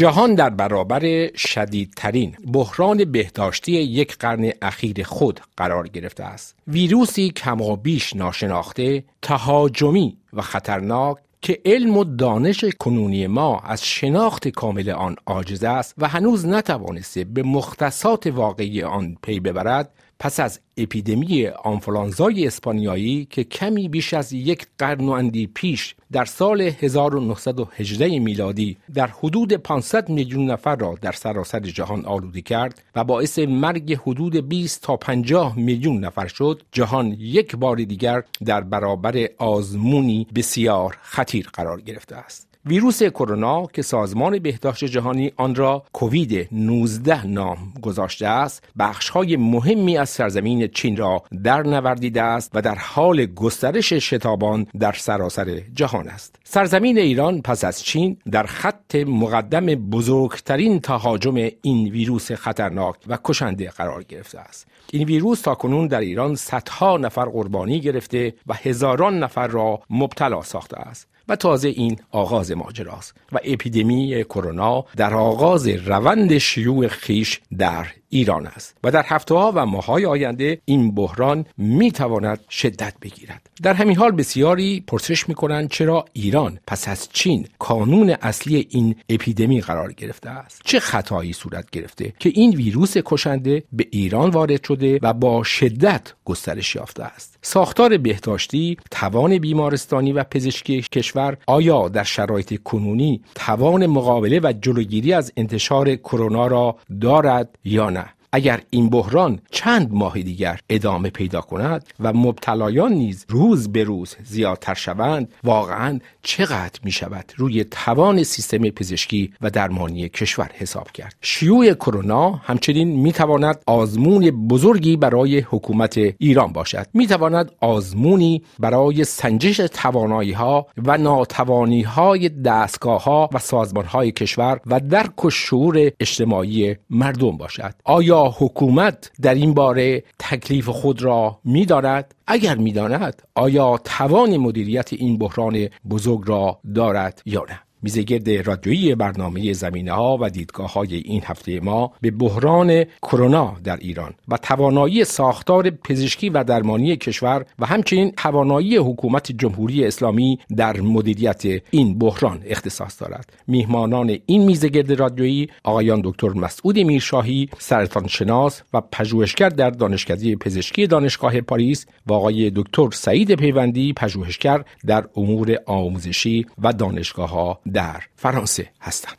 جهان در برابر شدیدترین بحران بهداشتی یک قرن اخیر خود قرار گرفته است. ویروسی کم بیش ناشناخته تهاجمی و خطرناک که علم و دانش کنونی ما از شناخت کامل آن عاجز است و هنوز نتوانسته به مختصات واقعی آن پی ببرد پس از اپیدمی آنفلانزای اسپانیایی که کمی بیش از یک قرن و اندی پیش در سال 1918 میلادی در حدود 500 میلیون نفر را در سراسر جهان آلوده کرد و باعث مرگ حدود 20 تا 50 میلیون نفر شد جهان یک بار دیگر در برابر آزمونی بسیار خطیر قرار گرفته است. ویروس کرونا که سازمان بهداشت جهانی آن را کووید 19 نام گذاشته است های مهمی از سرزمین چین را در نوردیده است و در حال گسترش شتابان در سراسر جهان است. سرزمین ایران پس از چین در خط مقدم بزرگترین تهاجم این ویروس خطرناک و کشنده قرار گرفته است. این ویروس تا کنون در ایران صدها نفر قربانی گرفته و هزاران نفر را مبتلا ساخته است. و تازه این آغاز ماجراست. و اپیدمی کرونا در آغاز روند شیوع خیش در ایران است و در هفته ها و ماهای آینده این بحران می تواند شدت بگیرد. در همین حال بسیاری پرسش می کنند چرا ایران پس از چین کانون اصلی این اپیدمی قرار گرفته است. چه خطایی صورت گرفته که این ویروس کشنده به ایران وارد شده و با شدت گسترش یافته است؟ ساختار بهداشتی توان بیمارستانی و پزشکی کشور آیا در شرایط کنونی توان مقابله و جلوگیری از انتشار کرونا را دارد یا نه؟ اگر این بحران چند ماه دیگر ادامه پیدا کند و مبتلایان نیز روز به روز زیادتر شوند واقعا چقدر می شود روی توان سیستم پزشکی و درمانی کشور حساب کرد؟ شیوع کرونا همچنین می تواند آزمون بزرگی برای حکومت ایران باشد. می تواند آزمونی برای سنجش توانایی ها و ناتوانی های دستگاه ها و سازمان های کشور و درک و شعور اجتماعی مردم باشد. آیا حکومت در این باره تکلیف خود را میدارد؟ اگر می‌داند آیا توان مدیریت این بحران بزرگ را دارد یا نه؟ میزگرد رادیویی برنامه زمینه ها و دیدگاه های این هفته ما به بحران کرونا در ایران و توانایی ساختار پزشکی و درمانی کشور و همچنین توانایی حکومت جمهوری اسلامی در مدیریت این بحران اختصاص دارد. میهمانان این میزگرد رادیویی آقایان دکتر مسعود میرشاهی سرطان شناس و پژوهشگر در دانشکده پزشکی دانشگاه پاریس و آقای دکتر سعید پیوندی پژوهشگر در امور آموزشی و دانشگاه ها در فرانسه هستند.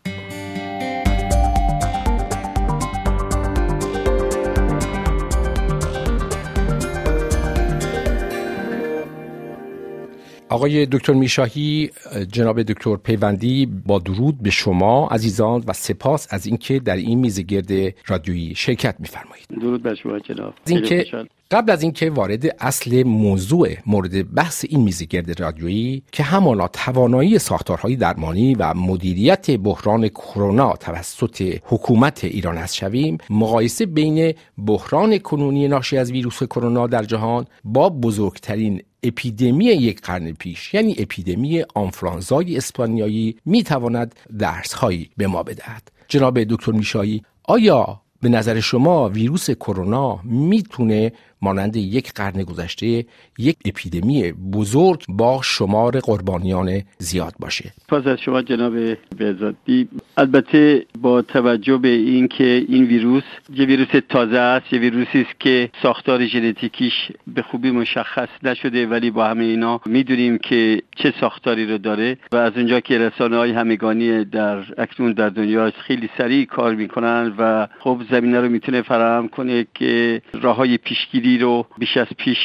آقای دکتر میشاهی جناب دکتر پیوندی با درود به شما عزیزان و سپاس از اینکه در این میز گرد رادیویی شرکت میفرمایید. درود بر شما جناب. اینکه قبل از اینکه وارد اصل موضوع مورد بحث این میزگرد رادیویی که همانا توانایی ساختارهای درمانی و مدیریت بحران کرونا توسط حکومت ایران است شویم مقایسه بین بحران کنونی ناشی از ویروس کرونا در جهان با بزرگترین اپیدمی یک قرن پیش یعنی اپیدمی آنفلانزای اسپانیایی می‌تواند درسهایی به ما بدهد. جناب دکتر میشایی آیا به نظر شما ویروس کرونا می‌تونه مانند یک قرن گذشته یک اپیدمی بزرگ با شمار قربانیان زیاد باشه. پس از شما جناب بهزادی البته با توجه به اینکه این ویروس یه ویروس تازه است یه ویروسی است که ساختار ژنتیکیش به خوبی مشخص نشده ولی با همه اینا می‌دونیم که چه ساختاری رو داره و از اونجا که رسانه های همگانی در اکنون در دنیا خیلی سریع کار می‌کنن و خب زمینه رو می‌تونه فراهم کنه که راه های پیشگیری رو بیش از پیش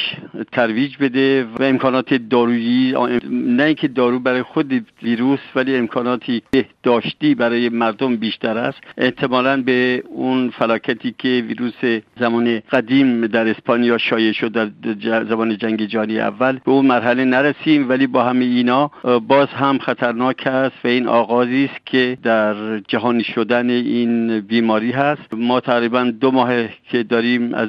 ترویج بده و امکانات دارویی نه اینکه دارو برای خود ویروس ولی امکاناتی بهداشتی برای مردم بیشتر است. احتمالا به اون فلاکتی که ویروس زمان قدیم در اسپانیا شایع شد در زمان جنگ جهانی اول به اون مرحله نرسیم. ولی با همه اینا باز هم خطرناک است و این آغازی است که در جهانی شدن این بیماری هست. ما تقریبا دو ماه که داریم از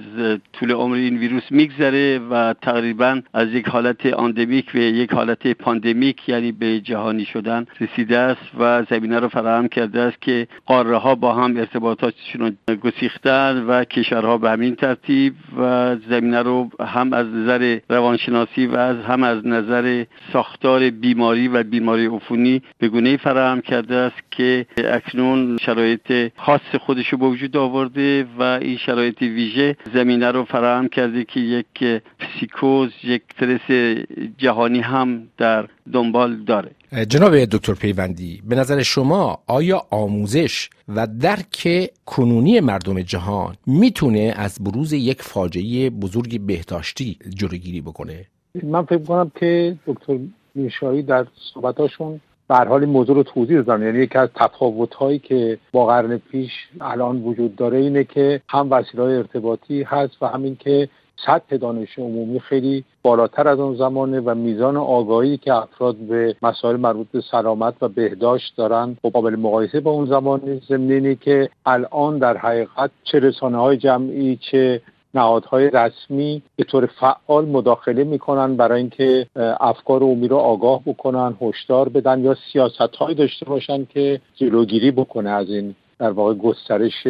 طول عمری این ویروس میگذره و تقریبا از یک حالت اندمیک به یک حالت پاندمیک یعنی به جهانی شدن رسیده است و زمینه رو فراهم کرده است که قاره ها با هم ارتباطاتشون رو گسیختن و کشورها به همین ترتیب و زمینه رو هم از نظر روانشناسی و از هم از نظر ساختار بیماری و بیماری عفونی به گونه فراهم کرده است که اکنون شرایط خاص خودش رو به وجود آورده و این شرایط ویژه زمینه رو فراهم کرده که یک پسیکوز یک ترس جهانی هم در دنبال داره. جناب دکتر پیوندی به نظر شما آیا آموزش و درک کنونی مردم جهان می‌تونه از بروز یک فاجعه بزرگ بهداشتی جلوگیری بکنه؟ من فکر کنم که دکتر میشایی در صحبتاشون به حال این موضوع رو توضیح دادن یعنی یکی از تفاوت هایی که با قرن پیش الان وجود داره اینه که هم وسیله ارتباطی هست و همین که سطح دانش عمومی خیلی بالاتر از اون زمانه و میزان آگاهی که افراد به مسائل مربوط به سلامت و بهداشت دارن با قابل مقایسه با اون زمان زمینی که الان در حقیقت چه رسانه های جمعی چه نهادهای رسمی به طور فعال مداخله می‌کنن برای اینکه افکار عمومی رو آگاه بکنن هشدار بدن یا سیاست هایی داشته باشن که جلوگیری بکنه از این در واقع گسترش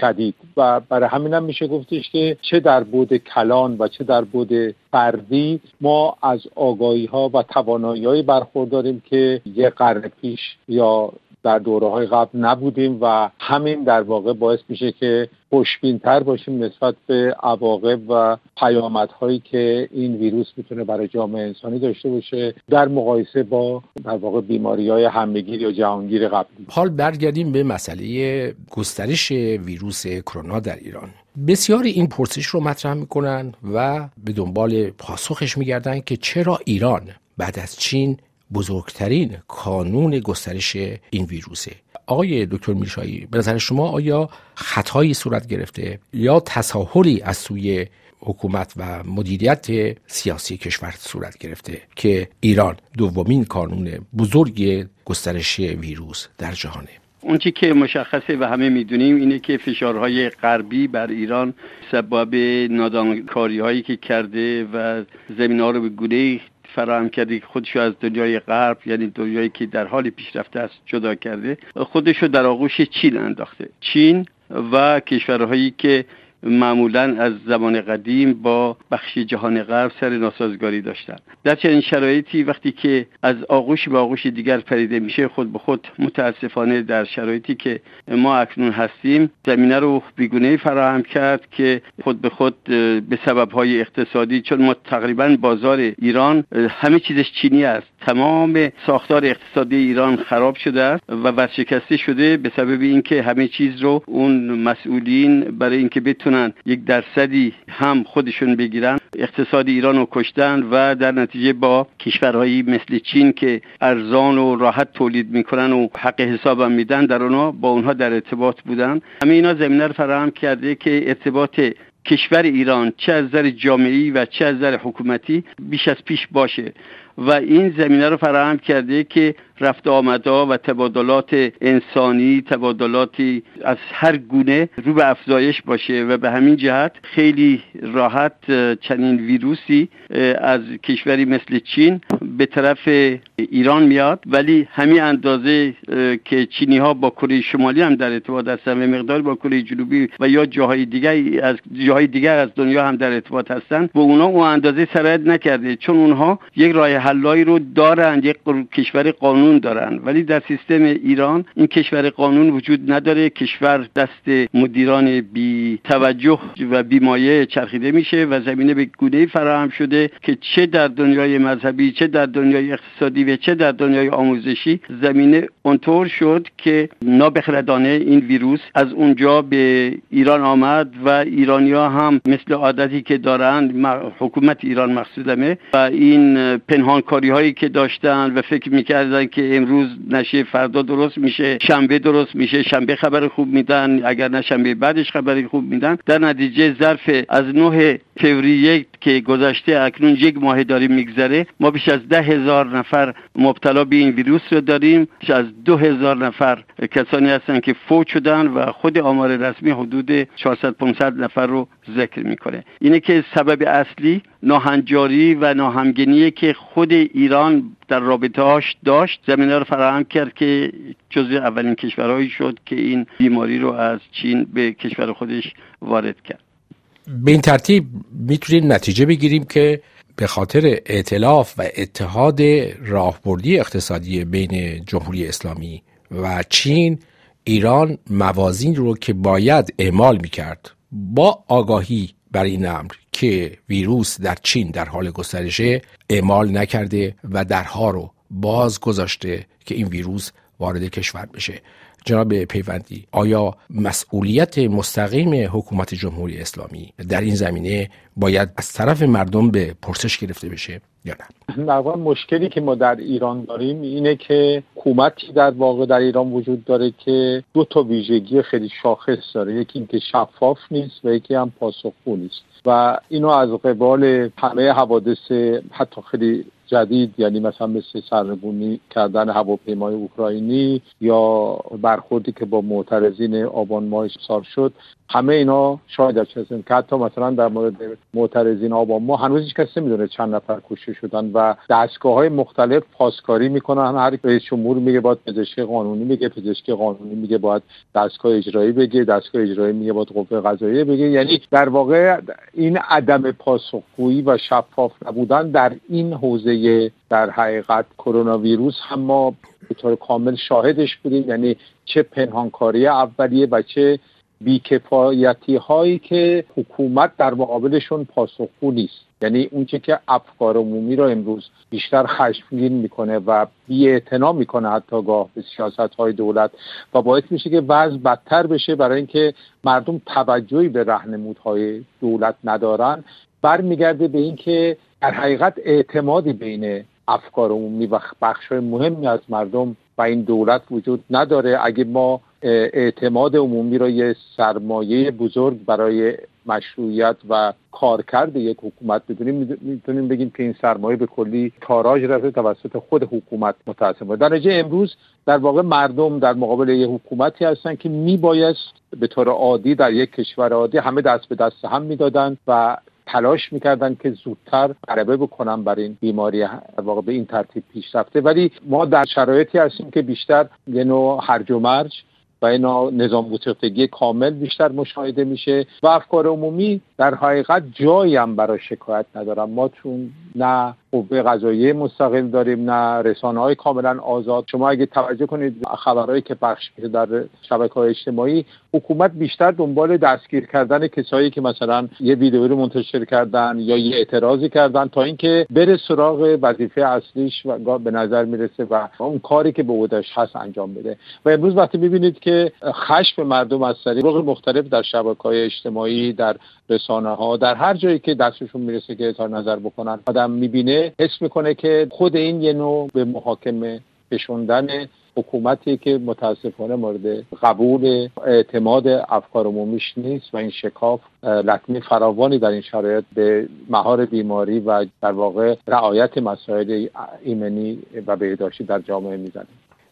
شدید. و برای همین هم میشه گفتش که چه در بود کلان و چه در بود فردی ما از آگاهی ها و توانایی برخورداریم که یه قرن پیش یا در دوره های قبل نبودیم و همین در واقع باعث میشه که خوشبینتر باشیم نسبت به عواقب و پیامدهایی که این ویروس می‌تونه برای جامعه انسانی داشته باشه در مقایسه با در واقع بیماری های همگیر یا جهانگیر قبلی. حال برگردیم به مسئله گسترش ویروس کرونا در ایران. بسیاری این پرسش رو مطرح می‌کنن و به دنبال پاسخش میگردن که چرا ایران بعد از چین بزرگترین کانون گسترش این ویروسه. آقای دکتر میرشایی به نظر شما آیا خطایی صورت گرفته یا تساهلی از سوی حکومت و مدیریت سیاسی کشور صورت گرفته که ایران دومین کانون بزرگ گسترش ویروس در جهانه؟ اون که مشخصه و همه می‌دونیم اینه که فشارهای غربی بر ایران سبب نادانکاری هایی که کرده و زمین ها رو به گونه فراهم کرده که خودشو از دنیای غرب یعنی دنیایی که در حال پیشرفته است جدا کرده. خودشو در آغوش چین انداخته. چین و کشورهایی که معمولا از زمان قدیم با بخش جهان غرب سر ناسازگاری داشتن. در چنین شرایطی وقتی که از آغوش به آغوش دیگر پریده میشه خود به خود متاسفانه در شرایطی که ما اکنون هستیم زمینه رو بیگونه فراهم کرد که خود به خود به سببهای اقتصادی چون ما تقریبا بازار ایران همه چیزش چینی است. تمام ساختار اقتصادی ایران خراب شده است و ورشکسته شده به سبب اینکه همه چیز رو اون مسئولین برای اینکه بتونن یک درصدی هم خودشون بگیرن اقتصاد ایران رو کشتن و در نتیجه با کشورهایی مثل چین که ارزان و راحت تولید می‌کنن و حق حسابم میدن در اونها با اونها در ارتباط بودن. همه اینا زمینه رو فراهم کرده که ارتباط کشور ایران چه از نظر جامعی و چه از نظر حکومتی بیش از پیش باشه. و این زمینه رو فراهم کرده که رفت آمدها و تبادلات انسانی تبادلاتی از هر گونه رو به افزایش باشه و به همین جهت خیلی راحت چنین ویروسی از کشوری مثل چین به طرف ایران میاد. ولی همین اندازه که چینی ها با کره شمالی هم در ارتباط هستن و مقدار با کره جنوبی و یا جاهای دیگر از جاهای دیگر از دنیا هم در ارتباط هستن و اونا اون اندازه سرایت نکرده. چون اونها یک راه حلایی رو دارند یک کشور قانون دارن ولی در سیستم ایران این کشور قانون وجود نداره. کشور دست مدیران بی توجه و بیمایه چرخیده میشه و زمینه به گونه فراهم شده که چه در دنیای مذهبی چه در دنیای اقتصادی و چه در دنیای آموزشی زمینه اونطور شد که نابخردانه این ویروس از اونجا به ایران آمد و ایرانیا هم مثل عادتی که دارند حکومت ایران مقصودمه و این پنهانکاری هایی که داشتن و فکر می‌کردن که امروز نشه فردا درست میشه شنبه درست میشه شنبه خبر خوب میدن اگر نه شنبه بعدش خبر خوب میدن. در نتیجه ظرف از 9 فوریه که گذشته اکنون یک ماه داریم میگذره ما بیش از ده هزار نفر مبتلا به این ویروس رو داریم. از دو هزار نفر کسانی هستند که فوت شدن و خود آمار رسمی حدود 400 500 نفر رو ذکر می‌کنه. اینه که سبب اصلی ناهنجاری و ناهمگنی که خود ایران در رابطه داشت زمینه رو فراهم کرد که جزو اولین کشورهایی شد که این بیماری رو از چین به کشور خودش وارد کرد. به این ترتیب می‌تونیم نتیجه بگیریم که به خاطر ائتلاف و اتحاد راهبردی اقتصادی بین جمهوری اسلامی و چین ایران موازین رو که باید اعمال می‌کرد با آگاهی بر این امر که ویروس در چین در حال گسترشه اعمال نکرده و درها رو باز گذاشته که این ویروس وارد کشور بشه. جناب پیوندی آیا مسئولیت مستقیم حکومت جمهوری اسلامی در این زمینه باید از طرف مردم به پرسش گرفته بشه یا نه؟ مشکلی که ما در ایران داریم اینه که حکومتی در واقع در ایران وجود داره که دو تا ویژگی خیلی شاخص داره. یکی اینکه شفاف نیست و یکی هم پاسخگو نیست. و اینو از قبال همه حوادث حتی خیلی جدید یعنی مثلا مثل سرنگونی کردن هواپیمای اوکراینی یا برخوردی که با معترضین آبان ماه سال شد همه اینا شاید هستن که حتی مثلا در مورد معترضین آبان ما هنوز هیچ کسی نمی‌دونه چند نفر کشته شدن و دستگاه های مختلف پاسکاری می‌کنن. هر رئیس جمهور میگه باید پزشکی قانونی میگه پزشکی قانونی میگه باید دستگاه اجرایی بگه دستگاه اجرایی میگه باید قوه قضاییه بگه. یعنی در واقع این عدم پاسخگویی و شفاف نبودن در این حوزه در حقیقت کرونا ویروس هم ما به طور کامل شاهدش بودیم. یعنی چه پنهانکاری اولیه و چه بیکفایتی هایی که حکومت در مقابلشون پاسخگو نیست. یعنی اونچه که افکار عمومی را امروز بیشتر خشمگین می‌کنه و بی می‌کنه حتی گاه به سیاست های دولت و باعث میشه که وضع بدتر بشه برای اینکه مردم توجهی به رهنمودهای دولت ندارن. برمیگرده به اینکه در حقیقت اعتمادی بین افکار عمومی و بخش مهمی از مردم و این دولت وجود نداره. اگه ما اعتماد عمومی را یه سرمایه بزرگ برای مشروعیت و کارکرد یک حکومت بدونیم می‌تونیم بگیم که این سرمایه به کلی تاراج رفته توسط خود حکومت متاسفانه. در نتیجه امروز در واقع مردم در مقابل یک حکومتی هستن که میبایست به طور عادی در یک کشور عادی همه دست به دست هم می‌دادن و تلاش می‌کردن که زودتر غلبه بکنن بر این بیماری واقع به این ترتیب پیش رفته ولی ما در شرایطی هستیم که بیشتر یه نوع هرج و مرج و اینا نظام گسیختگی کامل بیشتر مشاهده میشه و افکار عمومی در حقیقت جایی هم برای شکایت ندارم ما چون نه قوه قضاییه مستقل داریم نه رسانه های کاملا آزاد. شما اگه توجه کنید خبرهایی که پخش میشه در شبکه های اجتماعی حکومت بیشتر دنبال دستگیر کردن کسایی که مثلا یه ویدیو رو منتشر کردن یا یه اعتراضی کردن تا اینکه بره سراغ وظیفه اصلیش و به نظر می‌رسه و اون کاری که به بودش هست انجام بده. و امروز وقتی می‌بینید که خشم مردم از طریق مختلف در شبکه های اجتماعی در رسانه ها در هر جایی که دستشون می‌رسه که اظهار نظر بکنن آدم می‌بینه حس می‌کنه که خود این یه نوع به محاکمه کشوندن حکومتی که متاسفانه مورد قبول اعتماد افکار عمومیش نیست و این شکاف لطمه فراوانی در این شرایط به مهار بیماری و در واقع رعایت مسائل ایمنی و بهداشتی در جامعه می‌زنه.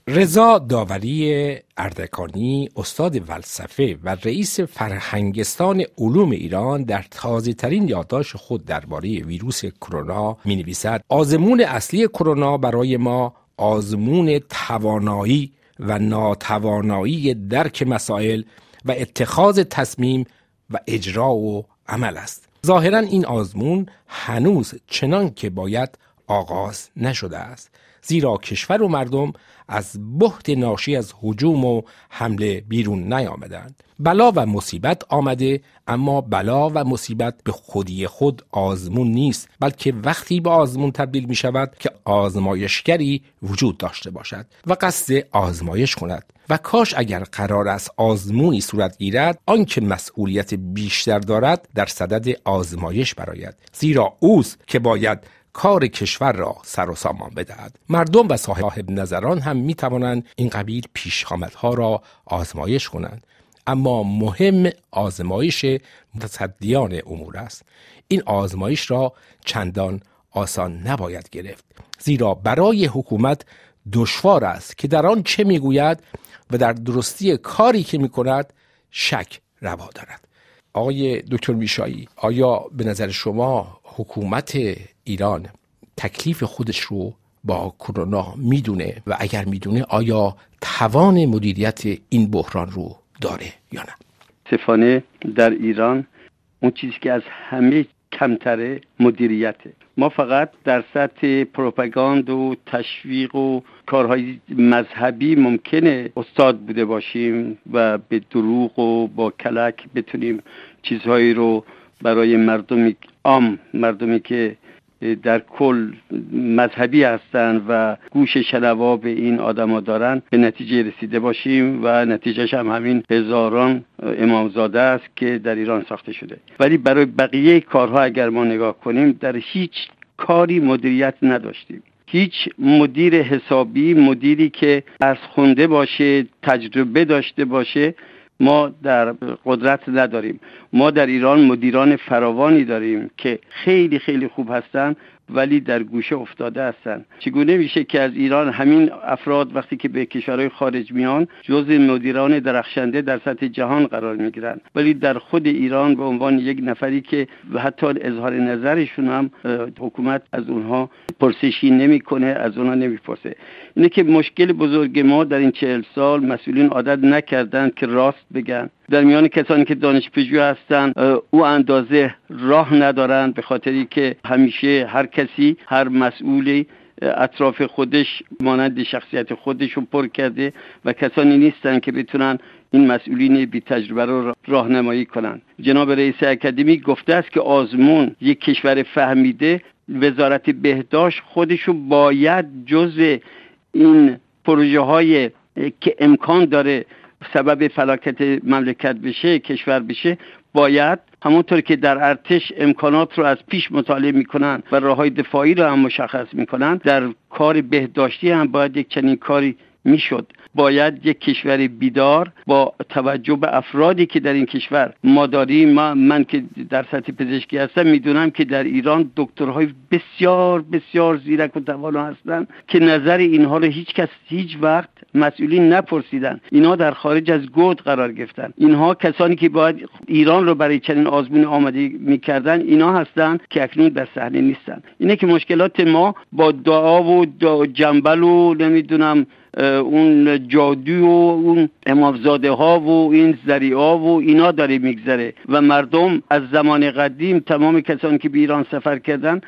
رضا داوری اردکانی استاد فلسفه و رئیس فرهنگستان علوم ایران در تازه ترین یادداشت خود درباره ویروس کرونا می نویسد آزمون اصلی کرونا برای ما آزمون توانایی و ناتوانایی درک مسائل و اتخاذ تصمیم و اجرا و عمل است. ظاهرا این آزمون هنوز چنان که باید آغاز نشده است. زیرا کشور و مردم از بحت ناشی از حجوم و حمله بیرون نیامدند. بلا و مصیبت آمده اما بلا و مصیبت به خودی خود آزمون نیست بلکه وقتی به آزمون تبدیل می شود که آزمایشگری وجود داشته باشد و قصد آزمایش کند. و کاش اگر قرار است آزمونی صورت گیرد آنکه مسئولیت بیشتر دارد در صدد آزمایش براید زیرا اوست که باید کار کشور را سر و سامان بدهد. مردم و صاحب نظران هم می توانند این قبیل پیشامدها را آزمایش کنند. اما مهم آزمایش متصدیان امور است. این آزمایش را چندان آسان نباید گرفت. زیرا برای حکومت دشوار است که در آن چه می‌گوید و در درستی کاری که می‌کند شک روا دارد. آقای دکتر میشایی آیا به نظر شما حکومت ایران تکلیف خودش رو با کرونا می‌دونه و اگر می‌دونه آیا توان مدیریت این بحران رو داره یا نه؟ سفانه در ایران اون چیزی که از همه کمتره مدیریته ما فقط در سطح پروپاگاند و تشویق و کارهای مذهبی ممکنه استاد بوده باشیم و به دروغ و با کلک بتونیم چیزهایی رو برای مردمی عام مردمی که در کل مذهبی هستند و گوش شنوا به این آدما دارن به نتیجه رسیده باشیم و نتیجهش هم همین هزاران امامزاده است که در ایران ساخته شده. ولی برای بقیه کارها اگر ما نگاه کنیم در هیچ کاری مدیریت نداشتیم. هیچ مدیر حسابی مدیری که از خونده باشه تجربه داشته باشه ما در قدرت نداریم. ما در ایران مدیران فراوانی داریم که خیلی خیلی خوب هستن. ولی در گوشه افتاده هستند چگونه میشه که از ایران همین افراد وقتی که به کشورهای خارج میان جز مدیران درخشنده در سطح جهان قرار می‌گیرن. ولی در خود ایران به عنوان یک نفری که حتی اظهار نظرشون هم حکومت از اونها پرسشی نمی‌کنه از اونها نمی‌پرسه. اینه که مشکل بزرگ ما در این چهل سال مسئولین عادت نکردن که راست بگن. در میان کسانی که دانشپژوه هستند او اندازه راه ندارند به خاطری که همیشه هر کسی هر مسئولی اطراف خودش مانند شخصیت خودش رو پر کرده و کسانی نیستند که بتونن این مسئولین بی تجربه رو راهنمایی کنند جناب رئیس اکادمی گفته است که آزمون یک کشور فهمیده وزارت بهداشت خودشو باید جز این پروژه های که امکان داره سبب فلاکت مملکت بشه کشور بشه باید همونطور که در ارتش امکانات رو از پیش مطالعه می‌کنن و راه های دفاعی رو هم مشخص می‌کنن در کار بهداشتی هم باید یک چنین کاری می‌شد. باید یک کشور بیدار با توجه به افرادی که در این کشور ما داریم من که در سطح پزشکی هستم می‌دونم که در ایران دکترهای بسیار بسیار زیرک و توانا هستند که نظر اینها رو هیچ کس هیچ وقت مسئولین نپرسیدن. اینها در خارج از گود قرار گرفتن. اینها کسانی که باید ایران رو برای چنین آزمون آماده می‌کردن اینا هستند که اکنون در صحنه نیستن. اینه که مشکلات ما با دعا و جنبل و نمی‌دونم اون جادو و اون امامزاده ها و این زریعه ها و اینا داره میگذره. و مردم از زمان قدیم تمام کسانی که به ایران سفر کردن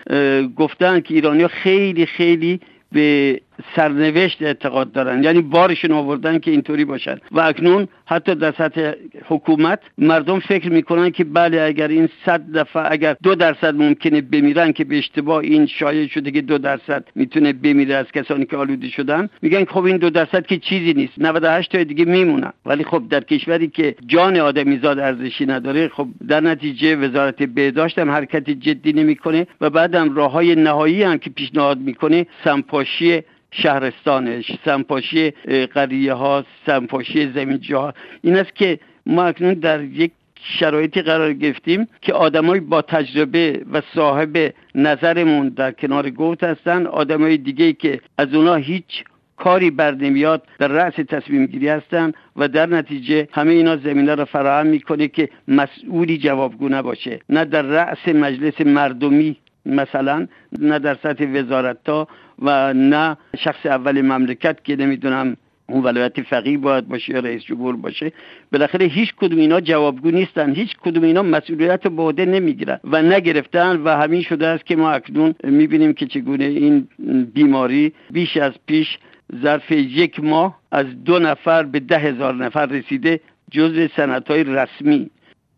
گفتن که ایرانی خیلی خیلی به سرنوشت اعتقاد دارن. یعنی بارشون آوردن که اینطوری باشن. و اکنون حتی در سطح حکومت مردم فکر می‌کنن که بله اگر این صد دفعه اگر دو درصد ممکنه بمیرن که به اشتباه این شایع شده که دو درصد می‌تونه بمیره از کسانی که آلوده شدن. میگن خب این دو درصد که چیزی نیست. 98 تا دیگه میمونن. ولی خب در کشوری که جان آدمیزاد ارزشی نداره خب در نتیجه وزارت بهداشت هم حرکت جدی نمی‌کنه و بعدم راه های نهایی هم که پیشنهاد می‌کنه سمپاشی شهرستانش سمپاشی قریه ها سمپاشی زمین ها این است که ما اکنون در یک شرایطی قرار گرفتیم که آدمای با تجربه و صاحب نظرمون در کنار گفت هستن. آدمای دیگه که از اونا هیچ کاری بر نمیاد در رأس تصمیم گیری هستن و در نتیجه همه اینا زمینه را فراهم می‌کنه که مسئولی جوابگو نباشه. نه در رأس مجلس مردمی مثلا نه در سطح وزارت ها و نه شخص اول مملکت که نمی‌دونم اون ولایت فقیه باید باشه یا رئیس جمهور باشه. بالاخره هیچ کدوم اینا جوابگو نیستن. هیچ کدوم اینا مسئولیت به عهده نمی‌گیرن و نگرفتن و همین شده است که ما اکنون می‌بینیم که چگونه این بیماری بیش از پیش ظرف یک ماه از دو نفر به ده هزار نفر رسیده جز سنت های رسمی.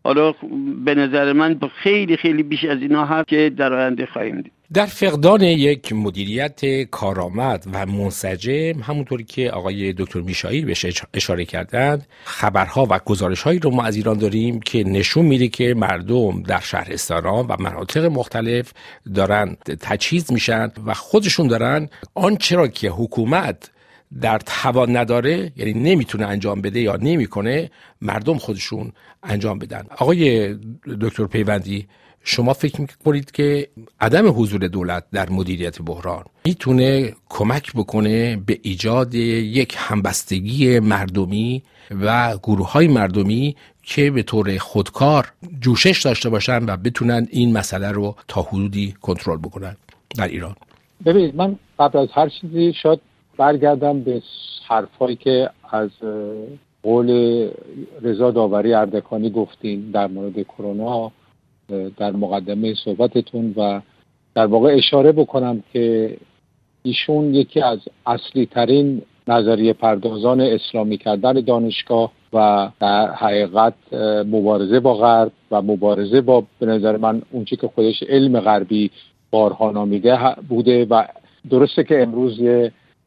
حالا به نظر من خیلی خیلی بیش از اینا هست که در آینده خواهیم دید. در فقدان یک مدیریت کارآمد و منسجم همونطوری که آقای دکتر میشایی بهش اشاره کردند خبرها و گزارشهایی رو ما از ایران داریم که نشون میده که مردم در شهرستانها و مناطق مختلف دارن تجهیز میشن و خودشون دارن آنچه را که حکومت در توان نداره یعنی نمی‌تونه انجام بده یا نمی‌کنه مردم خودشون انجام بدن. آقای دکتر پیوندی شما فکر می‌کنید که عدم حضور دولت در مدیریت بحران می‌تونه کمک بکنه به ایجاد یک همبستگی مردمی و گروه های مردمی که به طور خودکار جوشش داشته باشن و بتونن این مسئله رو تا حدودی کنترل بکنن در ایران؟ ببینید من قبل از هر چیزی شاید برگردم به حرفایی که از قول رضا داوری اردکانی گفتین در مورد کرونا در مقدمه صحبتتون و در واقع اشاره بکنم که ایشون یکی از اصلی ترین نظریه پردازان اسلامی کردن دانشگاه و در حقیقت مبارزه با غرب و مبارزه با به نظر من اونچه که خودش علم غربی بارها نامیده بوده و درسته که امروز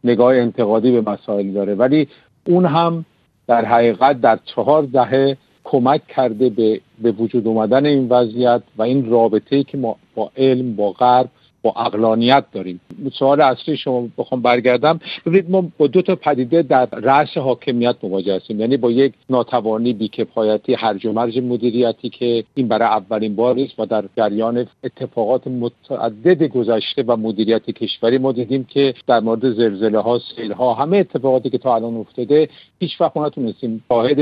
نگاه انتقادی به مسائل داره. ولی اون هم در حقیقت در چهار دهه کمک کرده به, به وجود اومدن این وضعیت و این رابطه که ما با علم با غرب با اقلانیت داریم. سوال اصلی شما بخوام برگردم. ببینید ما با دو تا پدیده در رأس حاکمیت مواجه هستیم. یعنی با یک ناتوانی بیکفایتی هرج و مرج مدیریتی که این برای اولین بار است و در جریان اتفاقات متعدد گذشته و مدیریت کشوری ما دیدیم که در مورد زلزله ها سیل ها همه اتفاقاتی که تا الان افتاده هیچ وقت نتونستیم واحد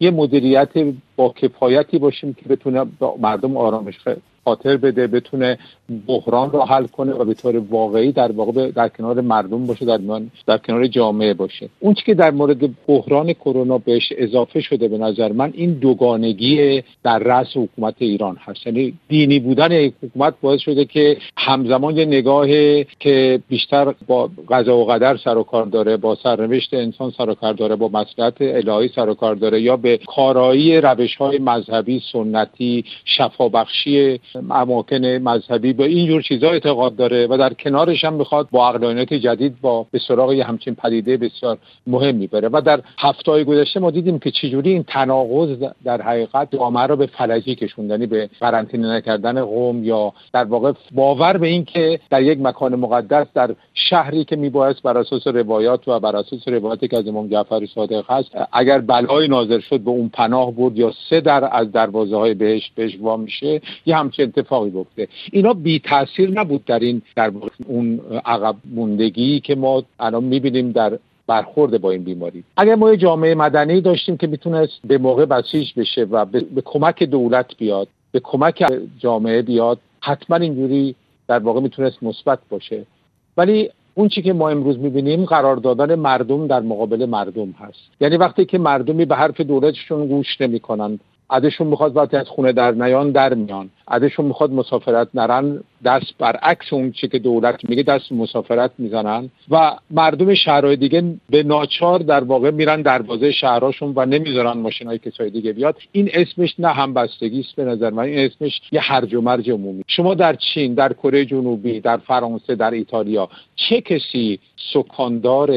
یه مدیریت با کفایتی باشیم که بتونه مردم آرامش خاطر بده بتونه بحران رو حل کنه و به طور واقعی در واقع در کنار مردم باشه در, در کنار جامعه باشه. اون که در مورد بحران کرونا بهش اضافه شده به نظر من این دوگانگی در رأس حکومت ایران هست. یعنی دینی بودن یک حکومت باعث شده که همزمان یه نگاه که بیشتر با قضا و قدر سر و کار داره با سرنوشت انسان سر و کار داره با مسئلت الهی سر و کار داره یا به کارایی روش های مذهبی سنتی شفابخشی اماکن مذهبی به اینجور چیزا اعتقاد داره و در کنارش هم می‌خواد با اقلانیت جدید با به سراغ همچین پدیده بسیار مهمی بره. و در هفته گذشته ما دیدیم که چجوری این تناقض در حقیقت جامعه رو به فلجی کشوندنی به قرنطینه نکردن قوم یا در واقع باور به این که در یک مکان مقدس در شهری که میبایست بر اساس روایات و بر اساس روایاتی که از امام جعفر صادق هست اگر بلای ناظر شد به اون پناه برد یا سه در از دروازه های بهشت بهش میشه یه همچین اتفاقی بفته اینا بی تاثیر نبود در این در اون عقب موندگی که ما الان می‌بینیم در برخورد با این بیماری. اگر ما یه جامعه مدنی داشتیم که می‌تونست به موقع بسیج بشه و به, به کمک دولت بیاد به کمک جامعه بیاد حتما اینجوری در واقع می‌تونست مثبت باشه. ولی اون چی که ما امروز می‌بینیم قرار دادن مردم در مقابل مردم هست. یعنی وقتی که مردمی به حرف دولتشون گوش نمی‌کنن عدشون می‌خواد وقتی از خونه در نیان در میان. عدشون می‌خواد مسافرت نرن دست برعکس اون چی که دولت میگه دست مسافرت می‌زنن. و مردم شهرهای دیگه به ناچار در واقع میرن دروازه شهرهاشون و نمی‌ذارن ماشین های کسای دیگه بیاد. این اسمش نه همبستگی است به نظر من این اسمش یه هرج و مرج عمومی. شما در چین در کره جنوبی در فرانسه در ایتالیا چه کسی سکاندار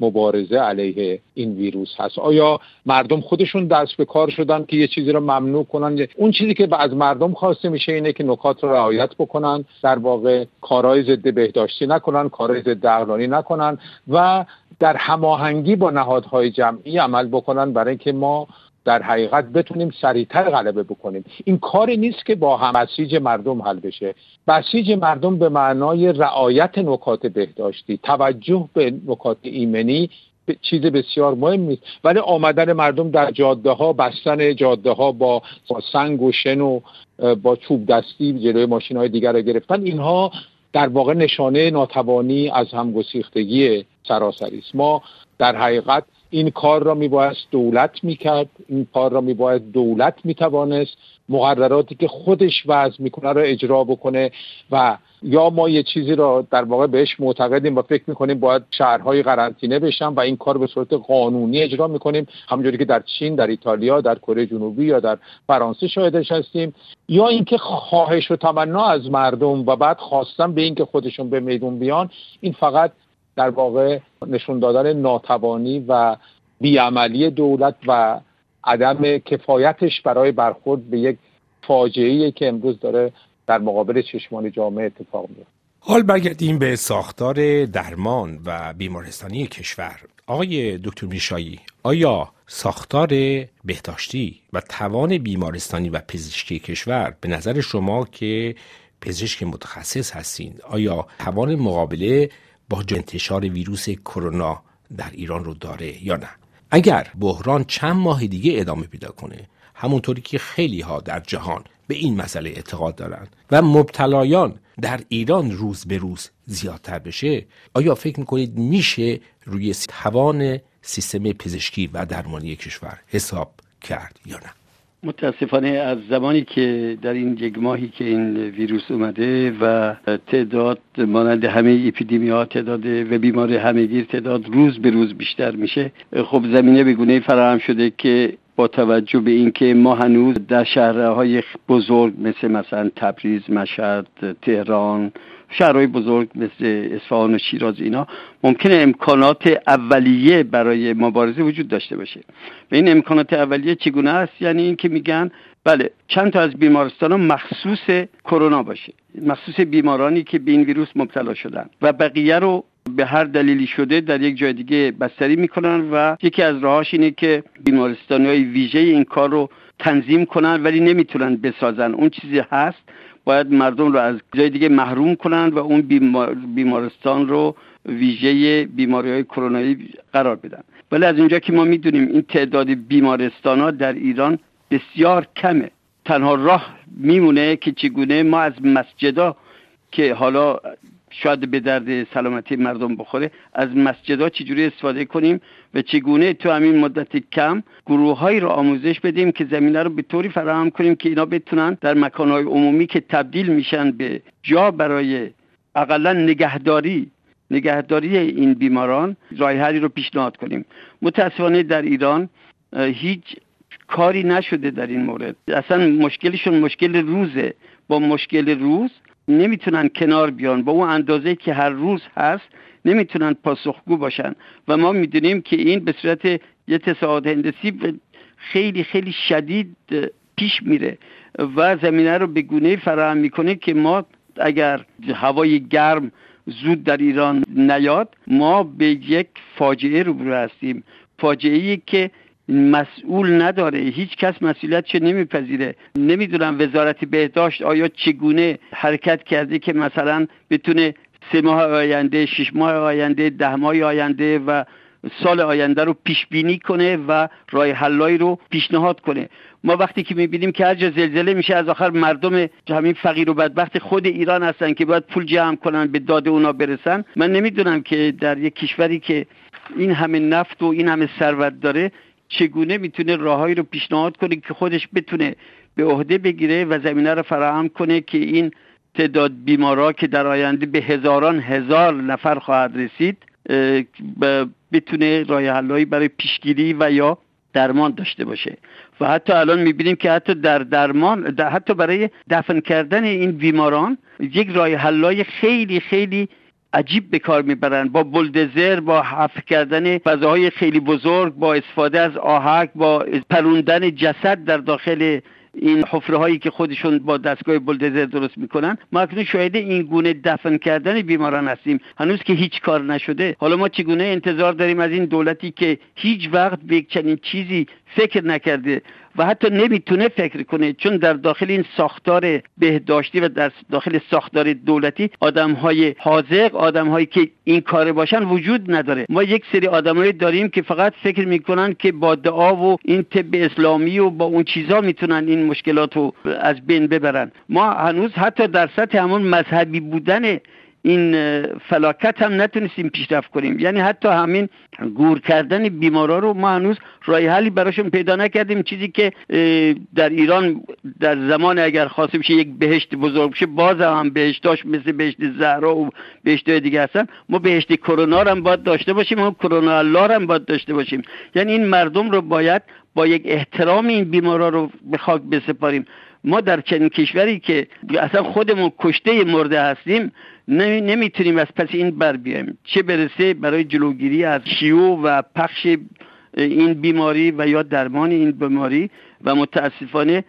مبارزه علیه این ویروس هست. آیا مردم خودشون دست به کار شدن که یه چیزی رو ممنوع کنن؟ اون چیزی که از مردم خواسته میشه اینه که نکات رو رعایت بکنن در واقع کارهای ضد بهداشتی نکنن کارهای ضد عقلانی نکنن و در هماهنگی با نهادهای جمعی عمل بکنن برای اینکه ما در حقیقت بتونیم سریعتر غلبه بکنیم. این کاری نیست که با هم بسیج مردم حل بشه. بسیج مردم به معنای رعایت نکات بهداشتی توجه به نکات ایمنی چیز بسیار مهم است ولی آمدن مردم در جاده ها بستن جاده ها با, سنگ و شن و با چوب دستی جلوی ماشین های دیگر رو گرفتن اینها در واقع نشانه ناتوانی از همگسیختگی سراسری است. ما در حقیقت این کار را میبایست دولت می‌کرد این کار را میباید دولت می‌توانست مقرراتی که خودش وضع می‌کنه را اجرا بکنه و یا ما یه چیزی را در واقع بهش معتقدیم و فکر می‌کنیم باید شهرهای قرنطینه بشن و این کار به صورت قانونی اجرا می‌کنیم. همونجوری که در چین در ایتالیا در کره جنوبی یا در فرانسه شاهدش هستیم. یا اینکه خواهش و تمنا از مردم و بعد خواستن به اینکه خودشون به میدون بیان این فقط در واقع نشون دادن ناتوانی و بیعملی دولت و عدم کفایتش برای برخورد به یک فاجعه که امروز داره در مقابل چشمان جامعه اتفاق میفته حال برگردیم به ساختار درمان و بیمارستانی کشور. آقای دکتر میشایی آیا ساختار بهداشتی و توان بیمارستانی و پزشکی کشور به نظر شما که پزشک متخصص هستین آیا توان مقابله با انتشار ویروس کرونا در ایران رو داره یا نه. اگر بحران چند ماه دیگه ادامه پیدا کنه همونطوری که خیلی ها در جهان به این مسئله اعتقاد دارند و مبتلایان در ایران روز به روز زیادتر بشه آیا فکر می‌کنید میشه روی توان سیستم پزشکی و درمانی کشور حساب کرد یا نه؟ متاسفانه از زمانی که در این یک ماهی که این ویروس اومده و تعداد مانند همه اپیدمی ها تعداد و بیمار همهگیر تعداد روز به روز بیشتر میشه خب زمینه به گونه فراهم شده که با توجه به اینکه ما هنوز در شهرهای بزرگ مثل مثلا تبریز مشهد تهران شهرهای بزرگ مثل اصفهان و شیراز اینا ممکنه امکانات اولیه برای مبارزه وجود داشته باشه. و این امکانات اولیه چگونه است؟ یعنی اینکه میگن بله چند تا از بیمارستان ها مخصوص کرونا باشه. مخصوص بیمارانی که به این ویروس مبتلا شدن. و بقیه رو به هر دلیلی شده در یک جای دیگه بستری می‌کنن و یکی از راهاش اینه که بیمارستانی های ویژه این کار رو تنظیم کنن ولی نمی‌تونن بسازن. اون چیزی هست باید مردم رو از جای دیگه محروم کنند و اون بیمارستان رو ویژه بیماری های کرونایی قرار بدن. ولی از اینجا که ما می‌دونیم این تعداد بیمارستان ها در ایران بسیار کمه. تنها راه میمونه که چگونه ما از مسجدا که حالا شاید به درد سلامتی مردم بخوره. از مسجدها چجوری استفاده کنیم و چگونه تو همین مدت کم گروههایی رو آموزش بدیم که زمینه رو به طوری فراهم کنیم که اینا بتونن در مکانهای عمومی که تبدیل میشن به جا برای اقلا نگهداری نگهداری این بیماران راه رو پیشنهاد کنیم. متاسفانه در ایران هیچ کاری نشده در این مورد. اصلا مشکلشون مشکل روزه. با مشکل روز نمی‌تونن کنار بیان. با اون اندازه که هر روز هست نمی‌تونن پاسخگو باشن. و ما می‌دونیم که این به صورت یه تصاعد هندسی خیلی خیلی شدید پیش میره. و زمینه رو به گونه فراهم می‌کنه که ما اگر هوای گرم زود در ایران نیاد ما به یک فاجعه روبرو هستیم. فاجعه ای که مسئول نداره. هیچ کس مسئولیتش نمیپذیره. نمی‌دونم وزارت بهداشت آیا چگونه حرکت کرده که مثلا بتونه سه ماه آینده شش ماه آینده ده ماه آینده و سال آینده رو پیش بینی کنه و راه حلایی رو پیشنهاد کنه. ما وقتی که می‌بینیم که هر جا زلزله میشه از آخر مردم همین فقیر و بدبخت خود ایران هستن که باید پول جمع کنن به داد اونا برسن. من نمی‌دونم که در یک کشوری که این همه نفت و این همه ثروت داره چگونه می‌تونه راههایی رو پیشنهاد کنه که خودش بتونه به عهده بگیره و زمینه رو فراهم کنه که این تعداد بیمارا که در آینده به هزاران هزار نفر خواهد رسید بتونه راه حلهایی برای پیشگیری و یا درمان داشته باشه. و حتی الان می‌بینیم که حتی در درمان حتی برای دفن کردن این بیماران یک راه حلای خیلی خیلی عجیب به کار می‌برن. با بلدزر با حفر کردن فضاهای خیلی بزرگ با استفاده از آهک با پروندن جسد در داخل این حفره هایی که خودشون با دستگاه بلدزر درست می‌کنن. ما اکنون شاهد این گونه دفن کردن بیماران هستیم. هنوز که هیچ کار نشده. حالا ما چگونه انتظار داریم از این دولتی که هیچ وقت به چنین چیزی فکر نکرده و حتی نمی‌تونه فکر کنه چون در داخل این ساختار بهداشتی و در داخل ساختار دولتی آدم های حاضق آدم هایی که این کار باشن وجود نداره. ما یک سری آدمایی داریم که فقط فکر می‌کنن که با دعا و این طب اسلامی و با اون چیزا می‌تونن این مشکلات رو از بین ببرن. ما هنوز حتی در سطح همون مذهبی بودن این فلاکت هم نتونستیم پیشرفت کنیم. یعنی حتی همین گور کردن بیمارا رو ما هنوز رای حلی براشون پیدا نکردیم. چیزی که در ایران در زمان اگر خواسته بشه یک بهشت بزرگ بشه باز هم بهشتاش مثل بهشت زهرا و بهشت دیگه هستن. ما بهشت کرونا هم باید داشته باشیم و کرونا الله هم باید داشته باشیم. یعنی این مردم رو باید با یک احترام این بیمارا رو به خاک بسپاریم. ما در چنین کشوری که اصلا خودمون کشته مرده هستیم نمی‌تونیم از پس این بر بیایم. چه برسه برای جلوگیری از شیوع و پخش این بیماری و یا درمان این بیماری و متاسفانه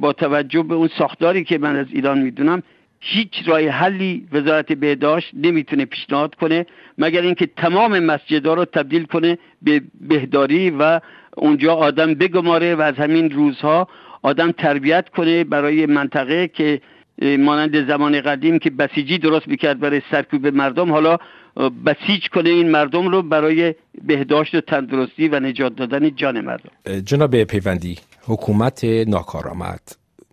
با توجه به اون ساختاری که من از ایران می‌دونم هیچ راه حلی وزارت بهداشت نمی‌تونه پیشنهاد کنه مگر اینکه تمام مسجدها رو تبدیل کنه به بهداری و اونجا آدم بگماره و از همین روزها آدم تربیت کنه برای منطقه که مانند زمان قدیم که بسیجی درست می‌کرد برای سرکوب مردم. حالا بسیج کنه این مردم رو برای بهداشت و تندرستی و نجات دادن جان مردم. جناب پیوندی حکومت ناکارآمد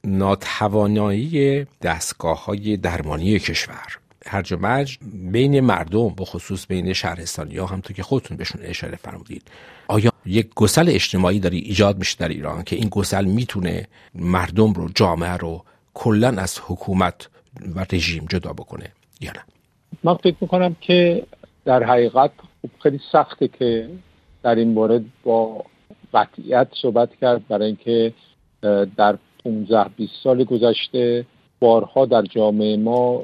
ناتوانایی دستگاه های درمانی کشور. هرج و بین مردم به خصوص بین شهرستانی ها همطور که خودتون بهشون اشاره فرمودید. آیا یک گسل اجتماعی داری ایجاد میشه در ایران که این گسل می‌تونه مردم رو جامعه رو کلا از حکومت و رژیم جدا بکنه یا نه؟ من فکر می‌کنم که در حقیقت خب خیلی سخته که در این مورد با قطعیت صحبت کرد برای اینکه در 15 20 سال گذشته بارها در جامعه ما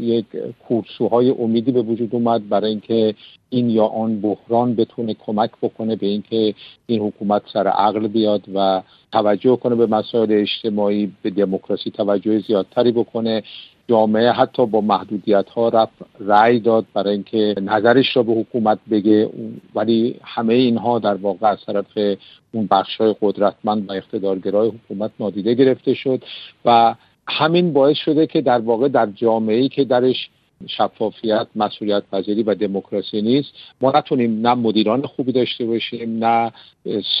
یک کورسوهای امیدی به وجود اومد برای اینکه این یا آن بحران بتونه کمک بکنه به اینکه این حکومت سر عقل بیاد و توجه کنه به مسائل اجتماعی به دموکراسی توجه زیادتری بکنه. جامعه حتی با محدودیت ها رفت رأی داد برای اینکه نظرش را به حکومت بگه. ولی همه اینها در واقع از طرف اون بخش های قدرتمند و اقتدارگرای حکومت نادیده گرفته شد و همین باعث شده که در واقع در جامعه که درش شفافیت مسئولیت پذیری و دموکراسی نیست ما نتونیم نه مدیران خوبی داشته باشیم نه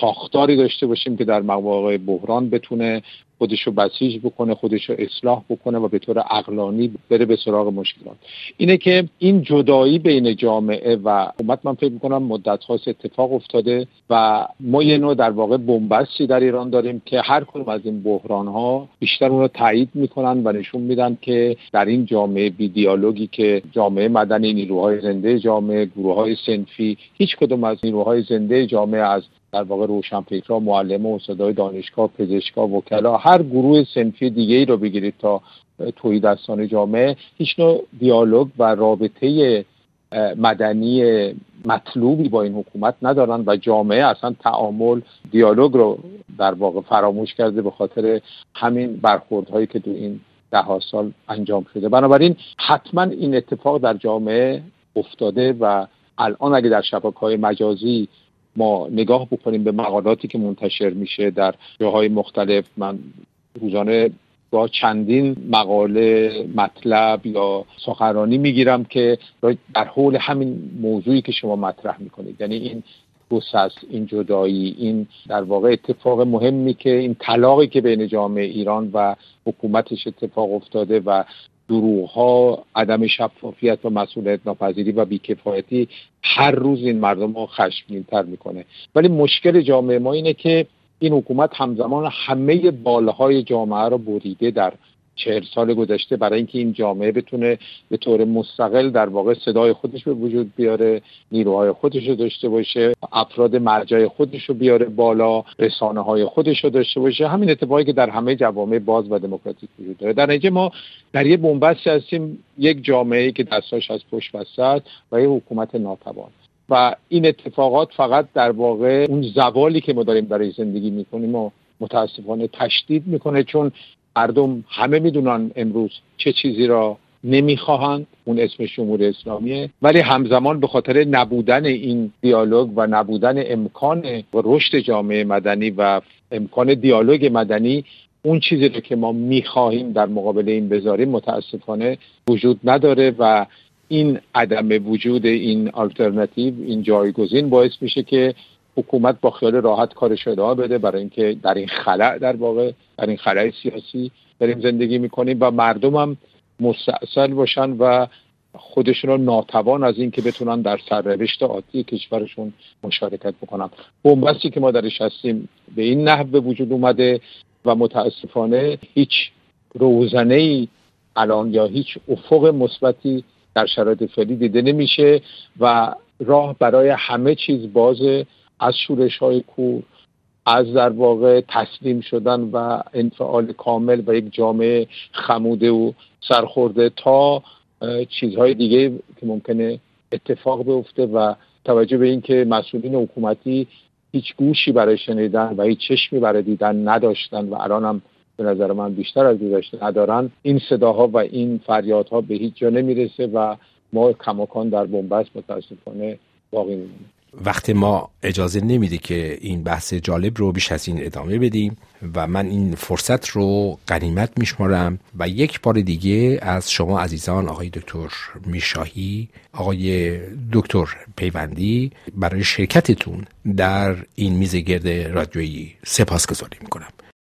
ساختاری داشته باشیم که در مواقع بحران بتونه خودش رو بسیج بکنه خودش رو اصلاح بکنه و به طور اقلانی بره به سراغ مشکلات. اینه که این جدایی بین جامعه و حکومت من فکر می‌کنم مدت خاص اتفاق افتاده و ما یه نوع در واقع بنبستی در ایران داریم که هر کدوم از این بحران ها بیشتر اون رو تایید می‌کنن و نشون میدن که در این جامعه بی دیالوگی که جامعه مدنی نیروهای زنده جامعه گروه های سنفی هیچ کدوم از نیروهای زنده جامعه از در واقع روشنفکرها معلم و استادای دانشگاه پزشکا وکلا هر گروه سنفی دیگه ای رو بگیرید تا توی دستان جامعه. هیچ نوع دیالوگ و رابطه مدنی مطلوبی با این حکومت ندارن و جامعه اصلا تعامل دیالوگ رو در واقع فراموش کرده به خاطر همین برخوردهایی که تو این ده سال انجام شده. بنابراین حتما این اتفاق در جامعه افتاده و الان اگه در شبکه های مجازی ما نگاه بکنیم به مقالاتی که منتشر میشه در جاهای مختلف. من روزانه با چندین مقاله مطلب یا سخنرانی می‌گیرم که در حول همین موضوعی که شما مطرح می‌کنید. یعنی این گسست این جدایی این در واقع اتفاق مهمی که این طلاقی که بین جامعه ایران و حکومتش اتفاق افتاده و دروغ عدم شفافیت و مسئولیت ناپذیری و بیکفایتی هر روز این مردم رو خشمگین تر می‌کنه. ولی مشکل جامعه ما اینه که این حکومت همزمان همه بالهای جامعه رو بریده در چهل سال گذشته برای اینکه این جامعه بتونه به طور مستقل در واقع صدای خودش به وجود بیاره نیروهای خودش رو داشته باشه افراد مرجع خودش رو بیاره بالا رسانه های خودش رو داشته باشه. همین اتفاقی که در همه جوامع باز و دموکراتیک وجود داره. در نتیجه ما در یه بنبستی هستیم یک جامعه که دستاش از پشت بسته و یه حکومت ناتوان. و این اتفاقات فقط در واقع اون زوالی که ما داریم برای زندگی می‌کنیم و متاسفانه تشدید می‌کنه چون مردم همه می‌دونن امروز چه چیزی را نمی‌خواهند. اون اسم جمهوری اسلامیه. ولی همزمان به خاطر نبودن این دیالوگ و نبودن امکان رشد جامعه مدنی و امکان دیالوگ مدنی اون چیزی رو که ما می‌خواهیم در مقابل این بذاریم متاسفانه وجود نداره و این عدم وجود این آلترناتیو این جایگزین باعث میشه که حکومت با خیال راحت کارش ادامه بده برای اینکه در این خلع در واقع در این خلع سیاسی داریم زندگی می‌کنیم و مردم هم مستاصل باشن و خودشون رو ناتوان از اینکه بتونن در سرنوشت عادی کشورشون مشارکت بکنن. بنبستی که ما درش هستیم به این نحو به وجود اومده و متاسفانه هیچ روزنه ای الان یا هیچ افق مثبتی در شرایط فعلی دیده نمیشه و راه برای همه چیز بازه. از شورش های کور از در واقع تسلیم شدن و انفعال کامل و یک جامعه خموده و سرخورده تا چیزهای دیگه که ممکنه اتفاق بیفته و توجه به اینکه مسئولین حکومتی هیچ گوشی برای شنیدن و هیچ چشمی برای دیدن نداشتن و الان هم به نظر من بیشتر از داشته ندارن این صداها و این فریادها به هیچ جا نمی‌رسه و ما کماکان در بنبست متاسفانه باقی میمونیم. وقت ما اجازه نمیده که این بحث جالب رو بیش از این ادامه بدیم و من این فرصت رو قنیمت میشمارم و یک بار دیگه از شما عزیزان آقای دکتر میشاهی آقای دکتر پیوندی برای شرکتتون در این میز گرد رادیویی سپاس گذاری می‌کنم.